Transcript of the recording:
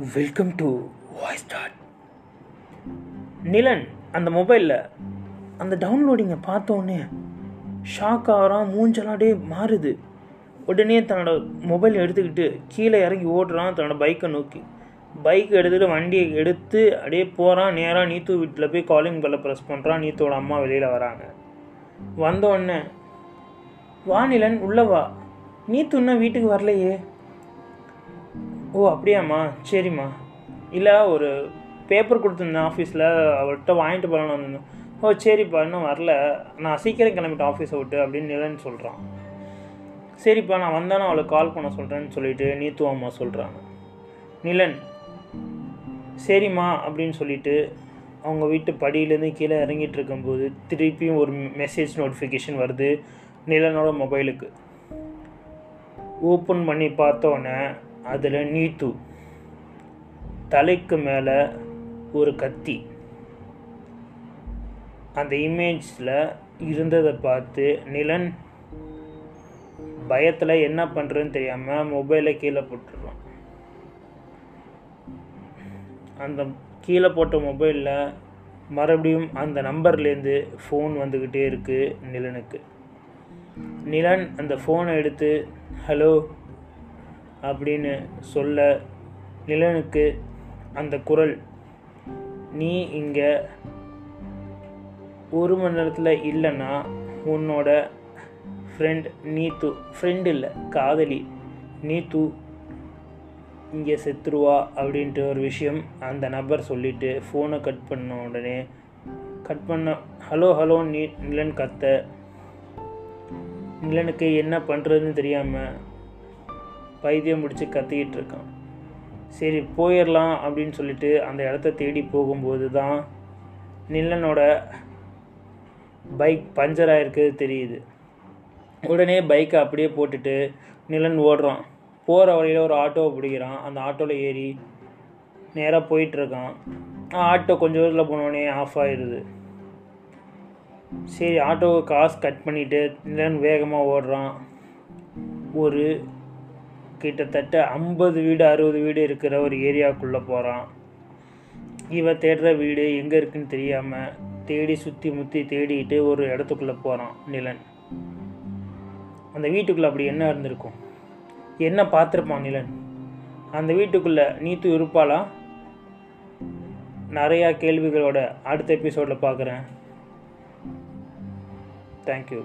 Welcome to voice dot Nilan அந்த மொபைலில் அந்த டவுன்லோடிங்கை பார்த்தோன்னே ஷாக் ஆகிறான் மூஞ்செல்லாம் அப்படியே மாறுது. உடனே தன்னோட மொபைல் எடுத்துக்கிட்டு கீழே இறங்கி ஓடுறான் தன்னோட பைக்கை நோக்கி. பைக் எடுத்துகிட்டு வண்டியை எடுத்து அப்படியே போகிறான் நேராக நீத்து வீட்டில் போய் காலிங் பெல்லை ப்ரெஸ் பண்ணுறான் நீத்தோட அம்மா வெளியில் வராங்க. வந்தோடனே வா நிலன் உள்ள வா. நீத்து இன்னும் வீட்டுக்கு வரலையே. ஓ அப்படியாம்மா? சரிம்மா. இல்லை ஒரு பேப்பர் கொடுத்துருந்தேன் ஆஃபீஸில் அவர்கிட்ட வாங்கிட்டு போகலான்னு வந்திருந்தேன். ஓ சரிப்பா இன்னும் வரல. நான் சீக்கிரம் கிளம்பிட்டேன் ஆஃபீஸை விட்டு அப்படின்னு நிலன்னு சொல்கிறான் சரிப்பா நான் வந்தானே அவளுக்கு கால் பண்ண சொல்கிறேன்னு சொல்லிட்டு நீத்து அம்மா சொல்கிறாங்க நிலன் சரிம்மா அப்படின்னு சொல்லிட்டு அவங்க வீட்டு படியிலேருந்து கீழே இறங்கிட்டு இருக்கும்போது திருப்பியும் ஒரு மெசேஜ் நோட்டிஃபிகேஷன் வருது நிலனோட மொபைலுக்கு ஓப்பன் பண்ணி பார்த்தோன்னே அதில் நீத்து. தலைக்கு மேலே ஒரு கத்தி. அந்த இமேஜில் இருந்ததை பார்த்து நிலன் பயத்தில் என்ன பண்ணுறதுன்னு தெரியாமல் மொபைலை கீழே போட்டுடுறான் அந்த கீழே போட்ட மொபைலில் மறுபடியும் அந்த நம்பர்லேருந்து ஃபோன் வந்துக்கிட்டே இருக்குது நிலனுக்கு. நிலன் அந்த ஃபோனை எடுத்து ஹலோ அப்படின்னு சொல்ல நிலனுக்கு அந்த குரல் நீ இங்கே ஒரு மணி நேரத்தில் இல்லைன்னா உன்னோட ஃப்ரெண்ட் நீத்து ஃப்ரெண்டு இல்லை காதலி நீத்து இங்கே செத்துருவா அப்படின்ட்டு ஒரு விஷயம் அந்த நபர் சொல்லிவிட்டு ஃபோனை கட் பண்ண உடனே கட் பண்ண ஹலோ ஹலோ நீ நிலன் கத்த நிலனுக்கு என்ன பண்ணுறதுன்னு தெரியாமல் பைத்தியம் பிடிச்சி கத்திக்கிட்டு இருக்கான் சரி போயிடலாம் அப்படின்னு சொல்லிட்டு அந்த இடத்த தேடி போகும்போது தான் நிலனோட பைக் பஞ்சர் ஆகிருக்கிறது தெரியுது. உடனே பைக்கை அப்படியே போட்டுட்டு நிலன் ஓடுறான். போகிற வழியில் ஒரு ஆட்டோவை பிடிக்கிறான். அந்த ஆட்டோவில் ஏறி நேராக போயிட்டுருக்கான். ஆட்டோ கொஞ்சம் தூரத்தில் போனோடனே ஆஃப் ஆயிடுது சரி ஆட்டோவை காசு கட் பண்ணிவிட்டு நிலன் வேகமாக ஓடுறான். ஒரு கிட்டத்தட்ட ஐம்பது வீடு அறுபது வீடு இருக்கிற ஒரு ஏரியாவுக்குள்ளே போகிறான் இவன் தேடுற வீடு எங்கே இருக்குன்னு தெரியாமல் தேடி சுற்றி முற்றி தேடிட்டு ஒரு இடத்துக்குள்ளே போகிறான் நிலன். அந்த வீட்டுக்குள்ளே அப்படி என்ன இருந்திருக்கும்? என்ன பார்த்துருப்பான் நிலன்? அந்த வீட்டுக்குள்ளே நீத்து இருப்பாளா? நிறையா கேள்விகளோட அடுத்த எபிசோடில் பார்க்குறேன். தேங்க்யூ